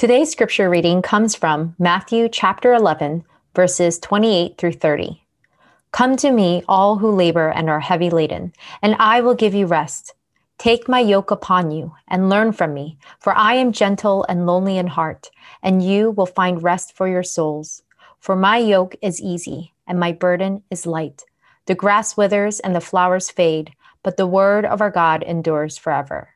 Today's scripture reading comes from Matthew chapter 11, verses 28 through 30. Come to me, all who labor and are heavy laden, and I will give you rest. Take my yoke upon you and learn from me, for I am gentle and lonely in heart, and you will find rest for your souls. For my yoke is easy and my burden is light. The grass withers and the flowers fade, but the word of our God endures forever.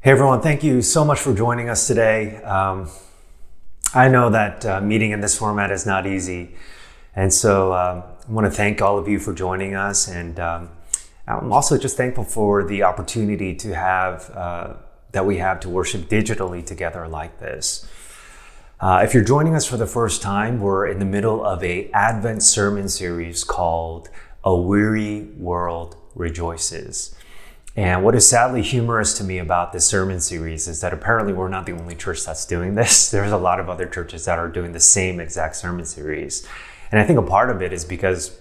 Hey everyone, thank you so much for joining us today. Um, I know that uh, meeting in this format is not easy, and so um, I want to thank all of you for joining us. And um, I'm also just thankful for the opportunity to have uh, that we have to worship digitally together like this. Uh, if you're joining us for the first time, we're in the middle of a Advent sermon series called "A Weary World Rejoices." And what is sadly humorous to me about this sermon series is that apparently we're not the only church that's doing this. There's a lot of other churches that are doing the same exact sermon series. And I think a part of it is because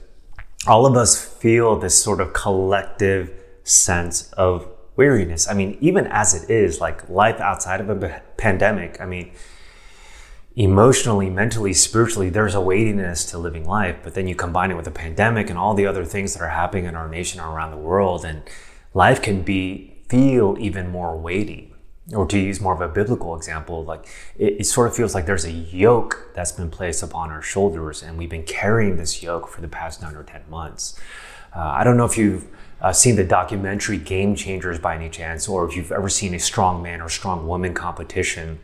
all of us feel this sort of collective sense of weariness. I mean, even as it is, like life outside of a pandemic, I mean, emotionally, mentally, spiritually, there's a weightiness to living life. But then you combine it with a pandemic and all the other things that are happening in our nation or around the world. And life can be feel even more weighty. Or to use more of a biblical example like it, it, sort of feels like there's a yoke that's been placed upon our shoulders and we've been carrying this yoke for the past nine or ten months. Uh, i don't know if you've uh, seen the documentary game changers by any chance or if you've ever seen a strong man or strong woman competition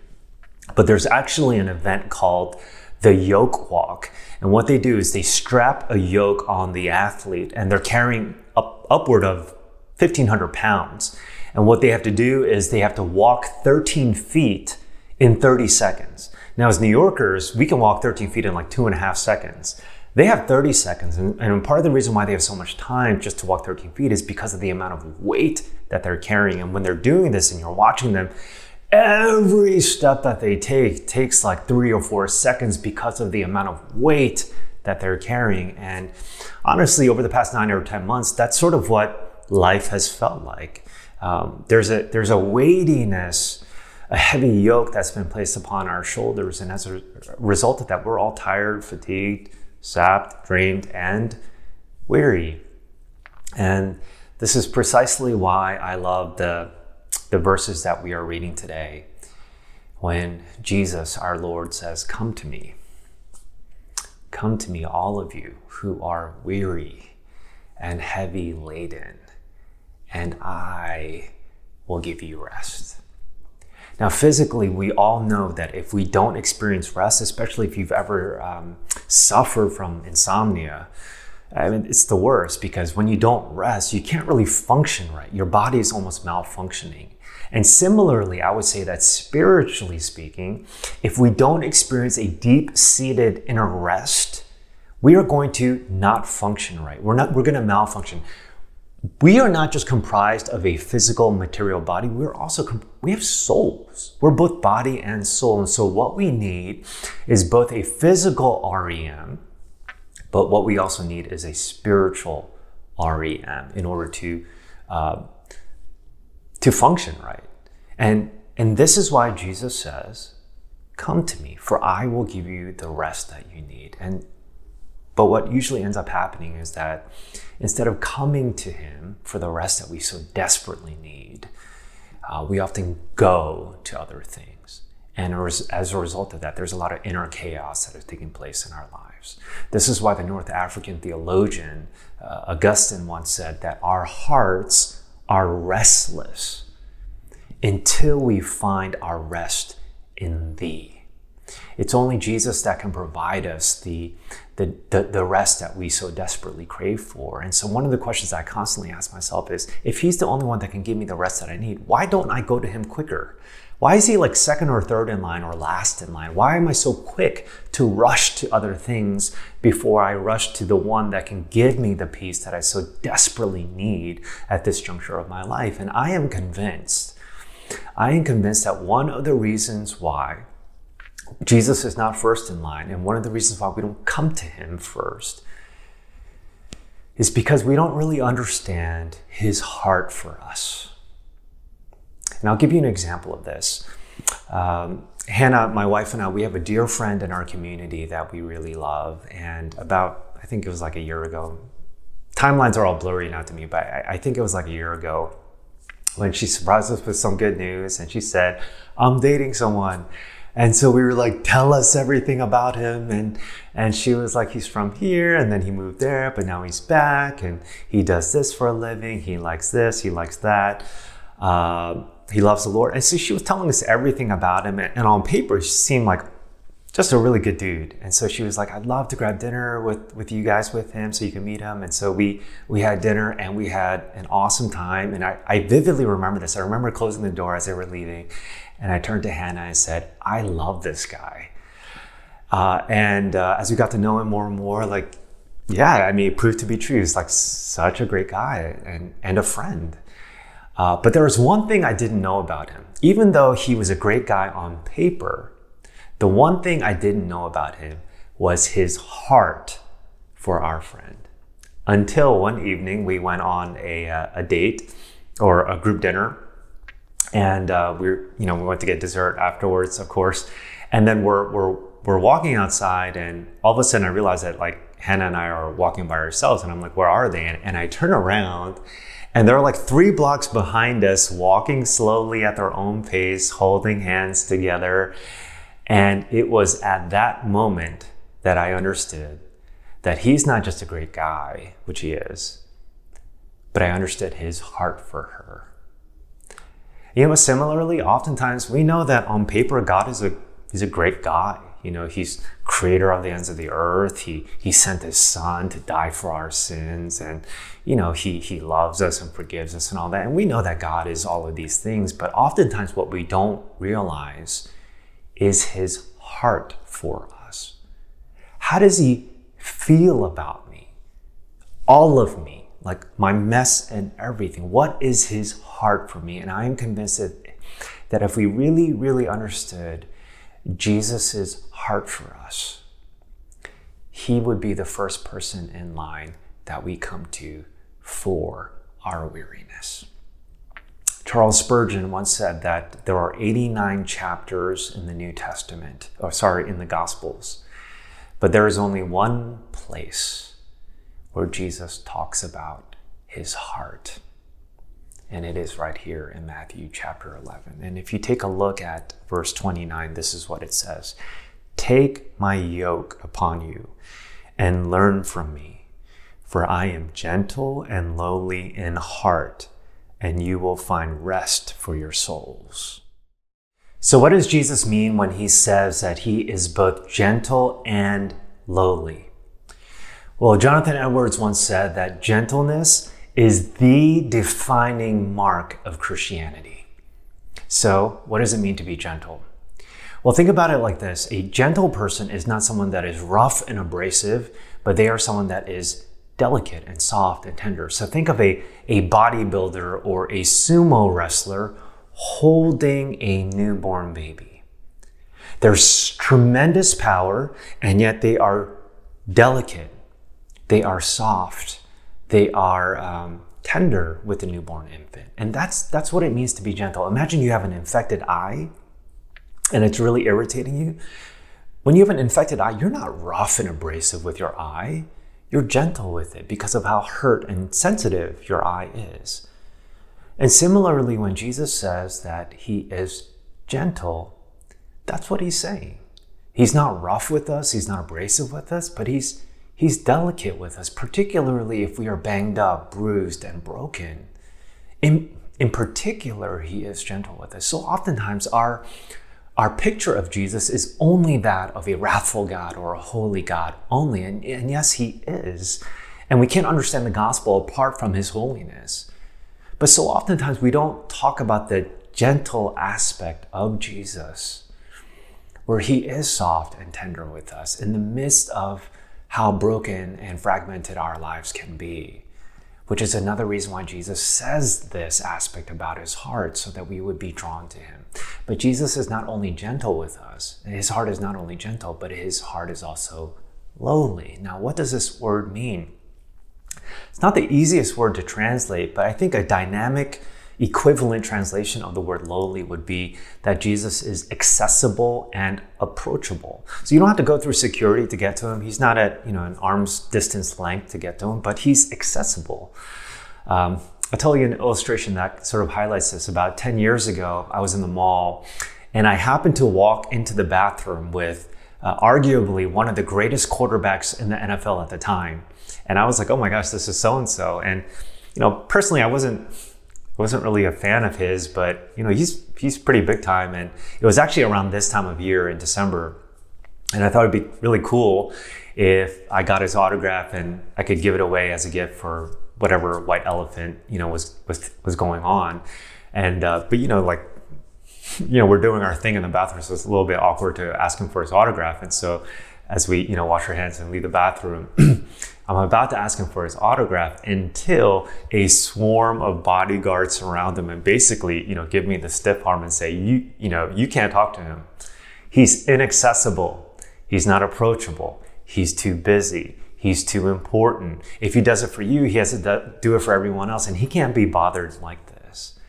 but there's actually an event called the yoke walk and what they do is they strap a yoke on the athlete and they're carrying up, upward of 1,500 pounds. And what they have to do is they have to walk 13 feet in 30 seconds. Now, as New Yorkers, we can walk 13 feet in like two and a half seconds. They have 30 seconds. And, and part of the reason why they have so much time just to walk 13 feet is because of the amount of weight that they're carrying. And when they're doing this and you're watching them, every step that they take takes like three or four seconds because of the amount of weight that they're carrying. And honestly, over the past nine or 10 months, that's sort of what life has felt like. Um, there's a there's a weightiness, a heavy yoke that's been placed upon our shoulders, and as a result of that, we're all tired, fatigued, sapped, drained, and weary. And this is precisely why I love the the verses that we are reading today. When Jesus, our Lord, says, "Come to me." Come to me, all of you who are weary and heavy laden, and I will give you rest. Now, physically, we all know that if we don't experience rest, especially if you've ever um, suffered from insomnia, I mean, it's the worst because when you don't rest, you can't really function right. Your body is almost malfunctioning. And similarly, I would say that spiritually speaking, if we don't experience a deep seated inner rest, we are going to not function right. We're not, we're going to malfunction we are not just comprised of a physical material body we're also we have souls. We're both body and soul and so what we need is both a physical rem but what we also need is a spiritual rem in order to uh, to function right. And and this is why jesus says come to me for i will give you the rest that you need. And but what usually ends up happening is that instead of coming to Him for the rest that we so desperately need, uh, we often go to other things. And as a result of that, there's a lot of inner chaos that is taking place in our lives. This is why the North African theologian uh, Augustine once said that our hearts are restless until we find our rest in Thee. It's only Jesus that can provide us the, the, the, the, rest that we so desperately crave for. And so, one of the questions I constantly ask myself is if He's the only one that can give me the rest that I need, why don't I go to Him quicker? Why is He like second or third in line or last in line? Why am I so quick to rush to other things before I rush to the one that can give me the peace that I so desperately need at this juncture of my life? And I am convinced, I am convinced that one of the reasons why Jesus is not first in line. And one of the reasons why we don't come to him first is because we don't really understand his heart for us. And I'll give you an example of this. Um, Hannah, my wife and I, we have a dear friend in our community that we really love. And about, I think it was like a year ago, timelines are all blurry now to me, but I, I think it was like a year ago when she surprised us with some good news and she said, I'm dating someone. And so we were like, tell us everything about him. And, and she was like, he's from here. And then he moved there, but now he's back and he does this for a living. He likes this, he likes that. Uh, he loves the Lord. And so she was telling us everything about him. And on paper, she seemed like just a really good dude. And so she was like, I'd love to grab dinner with, with you guys with him so you can meet him. And so we, we had dinner and we had an awesome time. And I, I vividly remember this. I remember closing the door as they were leaving. And I turned to Hannah and said, I love this guy. Uh, and uh, as we got to know him more and more, like, yeah, I mean, it proved to be true. He's like such a great guy and, and a friend. Uh, but there was one thing I didn't know about him. Even though he was a great guy on paper, the one thing I didn't know about him was his heart for our friend. Until one evening we went on a, uh, a date or a group dinner, and uh, we you know we went to get dessert afterwards, of course, and then we're we're we're walking outside, and all of a sudden I realized that like Hannah and I are walking by ourselves, and I'm like, where are they? And, and I turn around. And they're like three blocks behind us, walking slowly at their own pace, holding hands together. And it was at that moment that I understood that he's not just a great guy, which he is, but I understood his heart for her. You know, similarly, oftentimes we know that on paper, God is a, he's a great guy. You know, he's creator of the ends of the earth. He, he sent his son to die for our sins. And, you know, he, he loves us and forgives us and all that. And we know that God is all of these things. But oftentimes what we don't realize is his heart for us. How does he feel about me? All of me, like my mess and everything. What is his heart for me? And I am convinced that, that if we really, really understood Jesus' heart for us, he would be the first person in line that we come to for our weariness. Charles Spurgeon once said that there are 89 chapters in the New Testament, or sorry, in the Gospels, but there is only one place where Jesus talks about his heart. And it is right here in Matthew chapter 11. And if you take a look at verse 29, this is what it says Take my yoke upon you and learn from me, for I am gentle and lowly in heart and you will find rest for your souls. So, what does Jesus mean when he says that he is both gentle and lowly? Well, Jonathan Edwards once said that gentleness is the defining mark of Christianity. So, what does it mean to be gentle? Well, think about it like this a gentle person is not someone that is rough and abrasive, but they are someone that is delicate and soft and tender. So think of a, a bodybuilder or a sumo wrestler holding a newborn baby. There's tremendous power, and yet they are delicate, they are soft, they are um, tender with the newborn infant. And that's, that's what it means to be gentle. Imagine you have an infected eye and it's really irritating you. When you have an infected eye, you're not rough and abrasive with your eye you're gentle with it because of how hurt and sensitive your eye is. And similarly, when Jesus says that he is gentle, that's what he's saying. He's not rough with us, he's not abrasive with us, but he's he's delicate with us, particularly if we are banged up, bruised, and broken. In, in particular, he is gentle with us. So oftentimes our our picture of Jesus is only that of a wrathful God or a holy God only. And, and yes, he is. And we can't understand the gospel apart from his holiness. But so oftentimes we don't talk about the gentle aspect of Jesus, where he is soft and tender with us in the midst of how broken and fragmented our lives can be which is another reason why Jesus says this aspect about his heart so that we would be drawn to him. But Jesus is not only gentle with us, his heart is not only gentle, but his heart is also lowly. Now, what does this word mean? It's not the easiest word to translate, but I think a dynamic equivalent translation of the word lowly would be that Jesus is accessible and approachable. So you don't have to go through security to get to him. He's not at you know an arm's distance length to get to him, but he's accessible. Um, I'll tell you an illustration that sort of highlights this. About 10 years ago, I was in the mall and I happened to walk into the bathroom with uh, arguably one of the greatest quarterbacks in the NFL at the time. And I was like, oh my gosh, this is so and so. And, you know, personally, I wasn't wasn't really a fan of his, but you know, he's he's pretty big time. And it was actually around this time of year in December, and I thought it'd be really cool if I got his autograph and I could give it away as a gift for whatever white elephant you know was was was going on. And uh, but you know, like you know, we're doing our thing in the bathroom, so it's a little bit awkward to ask him for his autograph. And so as we you know wash our hands and leave the bathroom. I'm about to ask him for his autograph until a swarm of bodyguards surround him and basically, you know, give me the stiff arm and say, you, you know, you can't talk to him. He's inaccessible. He's not approachable. He's too busy. He's too important. If he does it for you, he has to do it for everyone else, and he can't be bothered like this.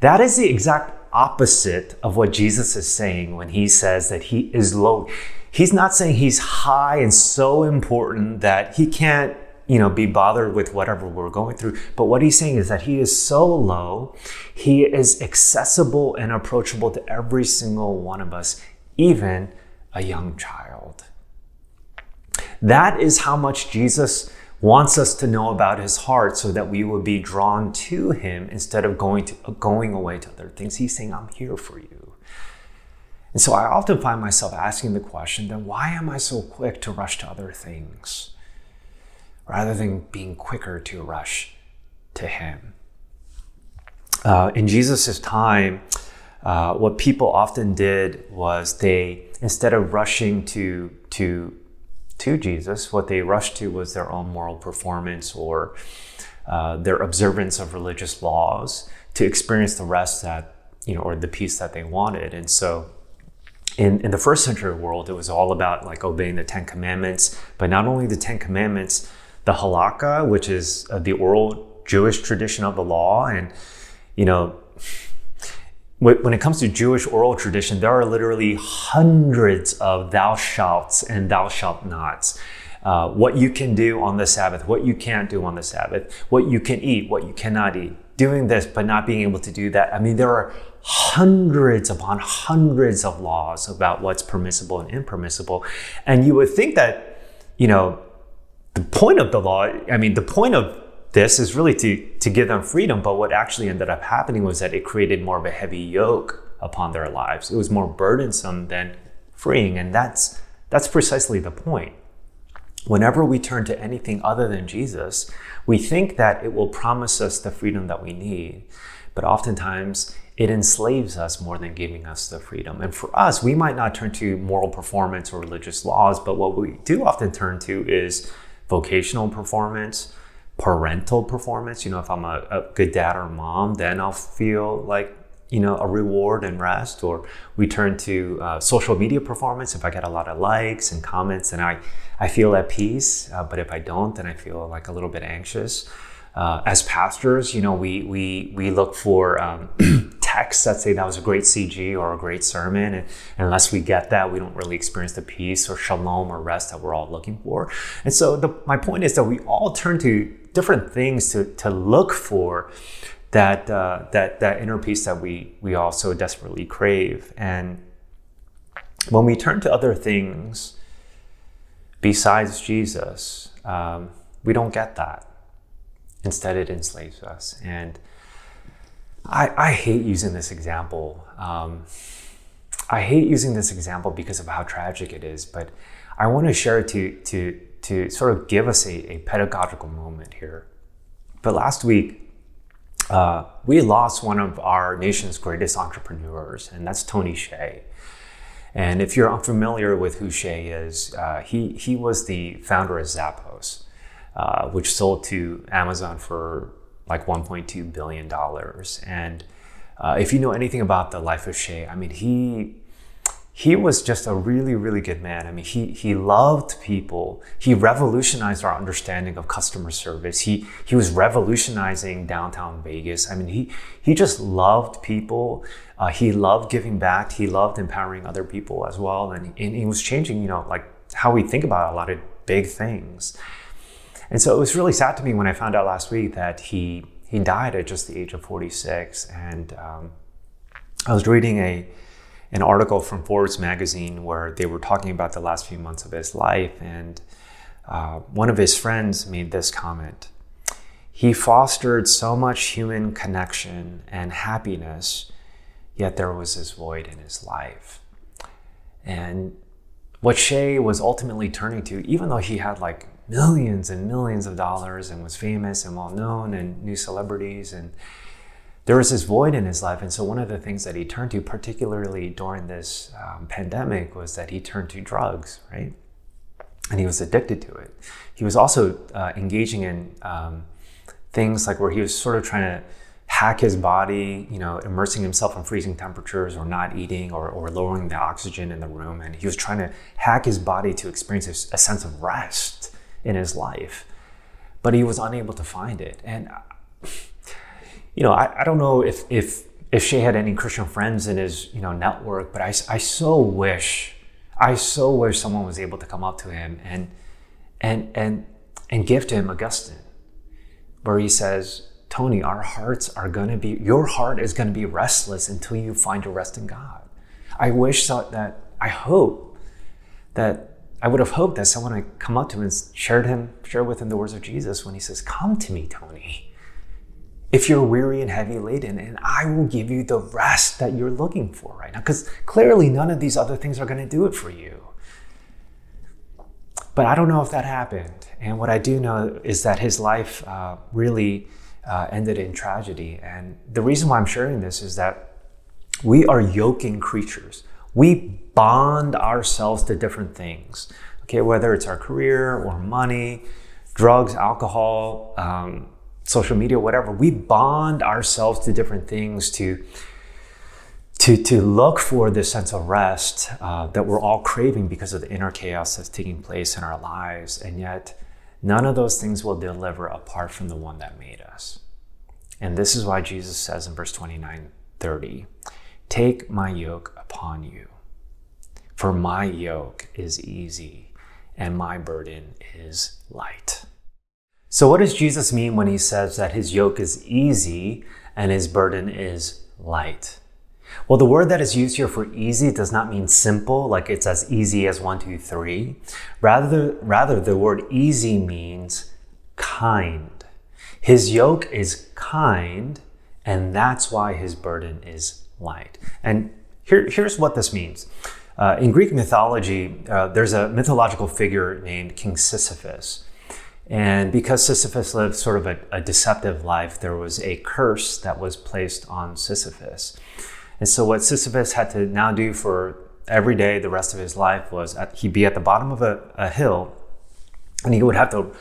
That is the exact opposite of what Jesus is saying when he says that he is low. He's not saying he's high and so important that he can't, you know, be bothered with whatever we're going through. But what he's saying is that he is so low, he is accessible and approachable to every single one of us, even a young child. That is how much Jesus wants us to know about his heart so that we will be drawn to him instead of going to going away to other things. He's saying, I'm here for you. And so I often find myself asking the question then why am I so quick to rush to other things rather than being quicker to rush to Him? Uh, in Jesus' time, uh, what people often did was they, instead of rushing to, to, to Jesus, what they rushed to was their own moral performance or uh, their observance of religious laws to experience the rest that, you know, or the peace that they wanted. And so in, in the first century world, it was all about like obeying the Ten Commandments, but not only the Ten Commandments, the halakha, which is uh, the oral Jewish tradition of the law. And, you know, when it comes to Jewish oral tradition, there are literally hundreds of thou shalt and thou shalt nots. Uh, what you can do on the Sabbath, what you can't do on the Sabbath, what you can eat, what you cannot eat. Doing this, but not being able to do that. I mean, there are hundreds upon hundreds of laws about what's permissible and impermissible. And you would think that, you know, the point of the law, I mean, the point of this is really to, to give them freedom. But what actually ended up happening was that it created more of a heavy yoke upon their lives. It was more burdensome than freeing. And that's, that's precisely the point. Whenever we turn to anything other than Jesus, we think that it will promise us the freedom that we need. But oftentimes, it enslaves us more than giving us the freedom. And for us, we might not turn to moral performance or religious laws, but what we do often turn to is vocational performance, parental performance. You know, if I'm a, a good dad or mom, then I'll feel like you know a reward and rest or we turn to uh, social media performance if i get a lot of likes and comments and i i feel at peace uh, but if i don't then i feel like a little bit anxious uh, as pastors you know we we we look for um, texts that say that was a great CG or a great sermon. And, unless we get that, we don't really experience the peace or shalom or rest that we're all looking for. And so the, my point is that we all turn to different things to, to look for that, uh, that, that inner peace that we, we all so desperately crave. And when we turn to other things besides Jesus, um, we don't get that. Instead, it enslaves us. And I, I hate using this example. Um, I hate using this example because of how tragic it is, but I want to share it to, to, to sort of give us a, a pedagogical moment here. But last week, uh, we lost one of our nation's greatest entrepreneurs, and that's Tony Hsieh. And if you're unfamiliar with who Hsieh is, uh, he, he was the founder of Zappos, uh, which sold to Amazon for like 1.2 billion dollars. And uh, if you know anything about the life of Hsieh, I mean, he he was just a really, really good man. I mean, he, he loved people. He revolutionized our understanding of customer service. He, he was revolutionizing downtown Vegas. I mean, he, he just loved people. Uh, he loved giving back. He loved empowering other people as well. And, and he was changing, you know, like how we think about a lot of big things. And so it was really sad to me when I found out last week that he, he died at just the age of 46. And um, I was reading a, an article from Forbes magazine where they were talking about the last few months of his life. And uh, one of his friends made this comment He fostered so much human connection and happiness, yet there was this void in his life. And what Hsieh was ultimately turning to, even though he had like millions and millions of dollars and was famous and well known and new celebrities and there was this void in his life. And so, one of the things that he turned to, particularly during this um, pandemic, was that he turned to drugs, right? And he was addicted to it. He was also uh, engaging in um, things like where he was sort of trying to hack his body, you know, immersing himself in freezing temperatures or not eating or, or lowering the oxygen in the room. And he was trying to hack his body to experience a, a sense of rest in his life. But he was unable to find it. And you know, I, I don't know if if if Hsieh had any Christian friends in his you know network, but I, I so wish I so wish someone was able to come up to him and and and and give to him Augustine, where he says, Tony, our hearts are gonna be your heart is gonna be restless until you find your rest in God. I wish that I hope that I would have hoped that someone would come up to him and shared him, share with him the words of Jesus when he says, Come to me, Tony if you're weary and heavy laden, and I will give you the rest that you're looking for right now. Because clearly, none of these other things are going to do it for you. But I don't know if that happened. And what I do know is that his life uh, really uh, ended in tragedy. And the reason why I'm sharing this is that we are yoking creatures. We bond ourselves to different things, okay, whether it's our career or money, drugs, alcohol, um, social media, whatever, we bond ourselves to different things to to, to look for this sense of rest uh, that we're all craving because of the inner chaos that's taking place in our lives. And yet, none of those things will deliver apart from the one that made us. And this is why Jesus says in verse 29 30, Take my yoke upon you, for my yoke is easy and my burden is light. So, what does Jesus mean when he says that his yoke is easy and his burden is light? Well, the word that is used here for easy does not mean simple, like it's as easy as one, two, three. Rather, rather the word easy means kind. His yoke is kind, and that's why his burden is light. And here, here's what this means. Uh, in Greek mythology, uh, there's a mythological figure named King Sisyphus. And because Sisyphus lived sort of a, a, deceptive life, there was a curse that was placed on Sisyphus. And so, what Sisyphus had to now do for every day the rest of his life was at, he'd be at the bottom of a, a hill and he would have to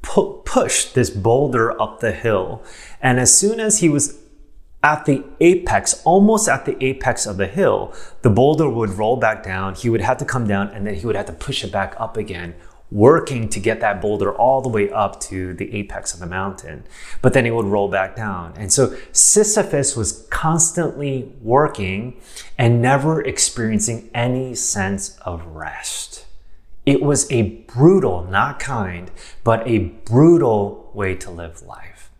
pu- push this boulder up the hill. And as soon as he was at the apex, almost at the apex of the hill, the boulder would roll back down. He would have to come down and then he would have to push it back up again working to get that boulder all the way up to the apex of the mountain. But then it would roll back down. And so Sisyphus was constantly working and never experiencing any sense of rest. It was a brutal, not kind, but a brutal way to live life.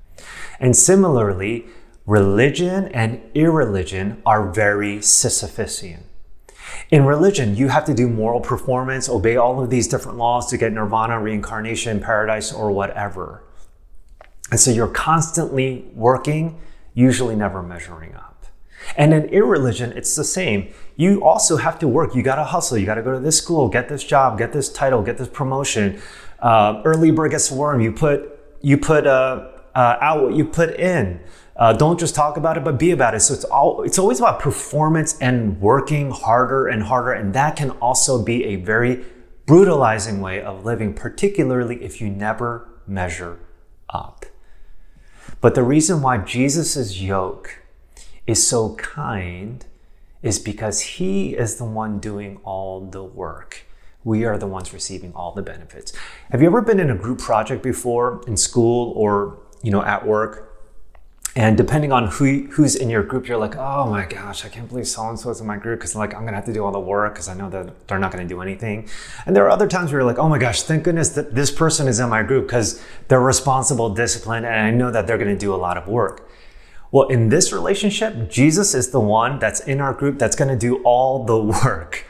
And similarly, religion and irreligion are very Sisyphusian. In religion, you have to do moral performance, obey all of these different laws to get nirvana, reincarnation, paradise, or whatever. And so you're constantly working, usually never measuring up. And in irreligion, it's the same. You also have to work. You got to hustle. You got to go to this school, get this job, get this title, get this promotion. Uh, early bird gets worm. You put you put uh, uh, out what you put in. Uh, don't just talk about it, but be about it. So it's all it's always about performance and working harder and harder, and that can also be a very brutalizing way of living, particularly if you never measure up. But the reason why Jesus' yoke is so kind is because He is the one doing all the work. We are the ones receiving all the benefits. Have you ever been in a group project before in school or you know at work and depending on who who's in your group, you're like, oh my gosh, I can't believe so and so is in my group because like I'm gonna have to do all the work because I know that they're not gonna do anything. And there are other times where you're like, oh my gosh, thank goodness that this person is in my group because they're responsible, disciplined, and I know that they're gonna do a lot of work. Well, in this relationship, Jesus is the one that's in our group that's gonna do all the work.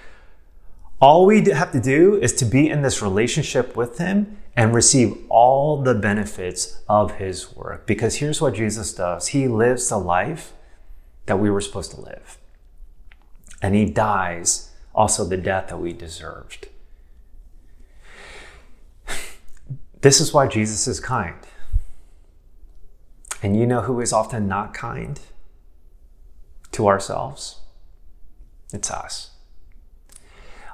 All we have to do is to be in this relationship with Him and receive all the benefits of His work. Because here's what Jesus does He lives the life that we were supposed to live, and He dies also the death that we deserved. This is why Jesus is kind. And you know who is often not kind to ourselves? It's us.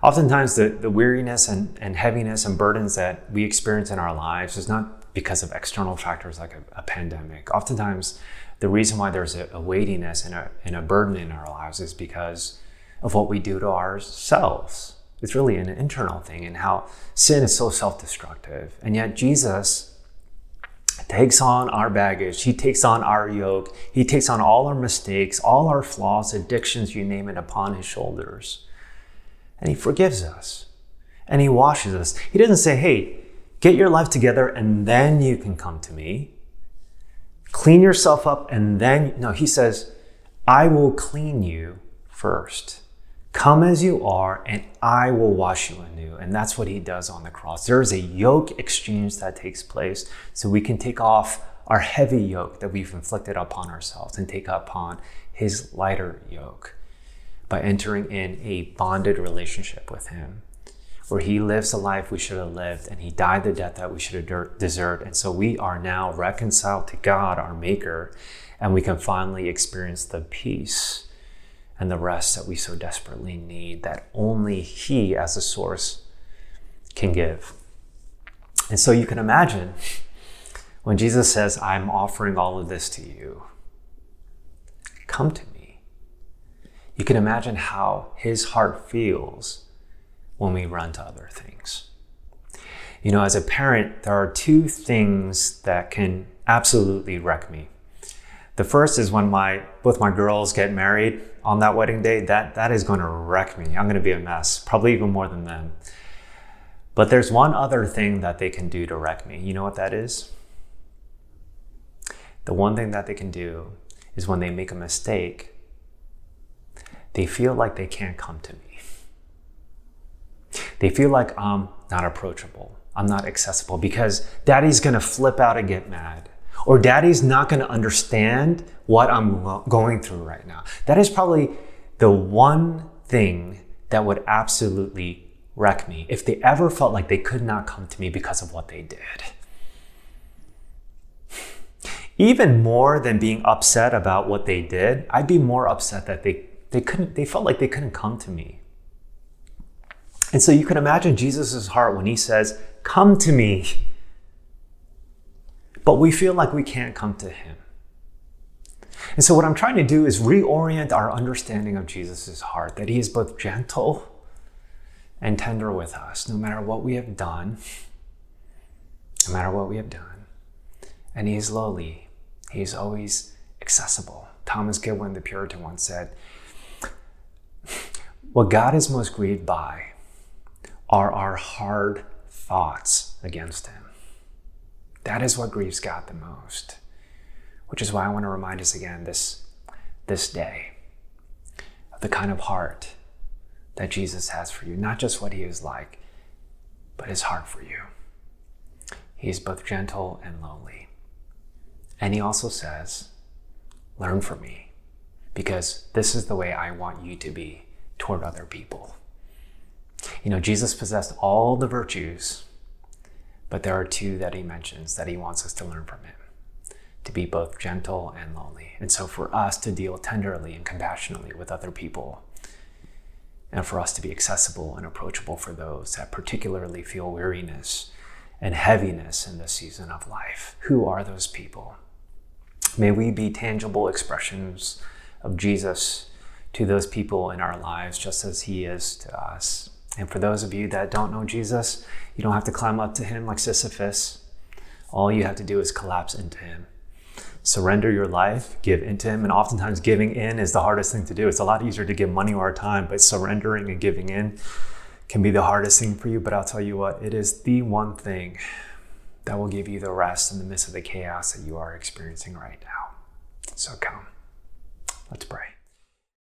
Oftentimes, the, the weariness and, and heaviness and burdens that we experience in our lives is not because of external factors like a, a pandemic. Oftentimes, the reason why there's a, a weightiness and a, and a burden in our lives is because of what we do to ourselves. It's really an internal thing, and how sin is so self destructive. And yet, Jesus takes on our baggage, He takes on our yoke, He takes on all our mistakes, all our flaws, addictions, you name it, upon His shoulders and He forgives us and He washes us. He doesn't say, hey, get your life together and then you can come to me. Clean yourself up and then, no, He says, I will clean you first. Come as you are, and I will wash you anew. And that's what he does on the cross. There is a yoke exchange that takes place so we can take off our heavy yoke that we've inflicted upon ourselves and take upon his lighter yoke by entering in a bonded relationship with Him, where He lives the life we should have lived and He died the death that we should have deserved. And so we are now reconciled to God, our Maker, and we can finally experience the peace and the rest that we so desperately need that only He, as a source, can give. And so you can imagine when Jesus says, I'm offering all of this to you, come to me you can imagine how his heart feels when we run to other things. You know, as a parent, there are two things that can absolutely wreck me. The first is when my both my girls get married on that wedding day, that that is going to wreck me. I'm going to be a mess, probably even more than them. But there's one other thing that they can do to wreck me. You know what that is? The one thing that they can do is when they make a mistake, they feel like they can't come to me. They feel like I'm not approachable, I'm not accessible because daddy's gonna flip out and get mad, or daddy's not gonna understand what I'm going through right now. That is probably the one thing that would absolutely wreck me if they ever felt like they could not come to me because of what they did. Even more than being upset about what they did, I'd be more upset that they they couldn't, they felt like they couldn't come to me. And so you can imagine Jesus' heart when he says, Come to me. But we feel like we can't come to him. And so, what I'm trying to do is reorient our understanding of Jesus' heart that he is both gentle and tender with us, no matter what we have done, no matter what we have done. And he is lowly, he is always accessible. Thomas Goodwin, the Puritan, once said, what God is most grieved by are our hard thoughts against Him. That is what grieves God the most, which is why I want to remind us again this, this day of the kind of heart that Jesus has for you, not just what He is like, but His heart for you. He is both gentle and lowly. And He also says, Learn from me, because this is the way I want you to be toward other people. You know, Jesus possessed all the virtues, but there are two that he mentions that he wants us to learn from him to be both gentle and lonely. And so for us to deal tenderly and compassionately with other people, and for us to be accessible and approachable for those that particularly feel weariness and heaviness in this season of life. Who are those people? May we be tangible expressions of Jesus to those people in our lives just as He is to us. And for those of you that don't know Jesus, you don't have to climb up to Him like Sisyphus. All you have to do is collapse into Him. Surrender your life, give into Him. And oftentimes, giving in is the hardest thing to do. It's a lot easier to give money or time, but surrendering and giving in can be the hardest thing for you. But I'll tell you what, it is the one thing that will give you the rest in the midst of the chaos that you are experiencing right now. So come. Let's pray.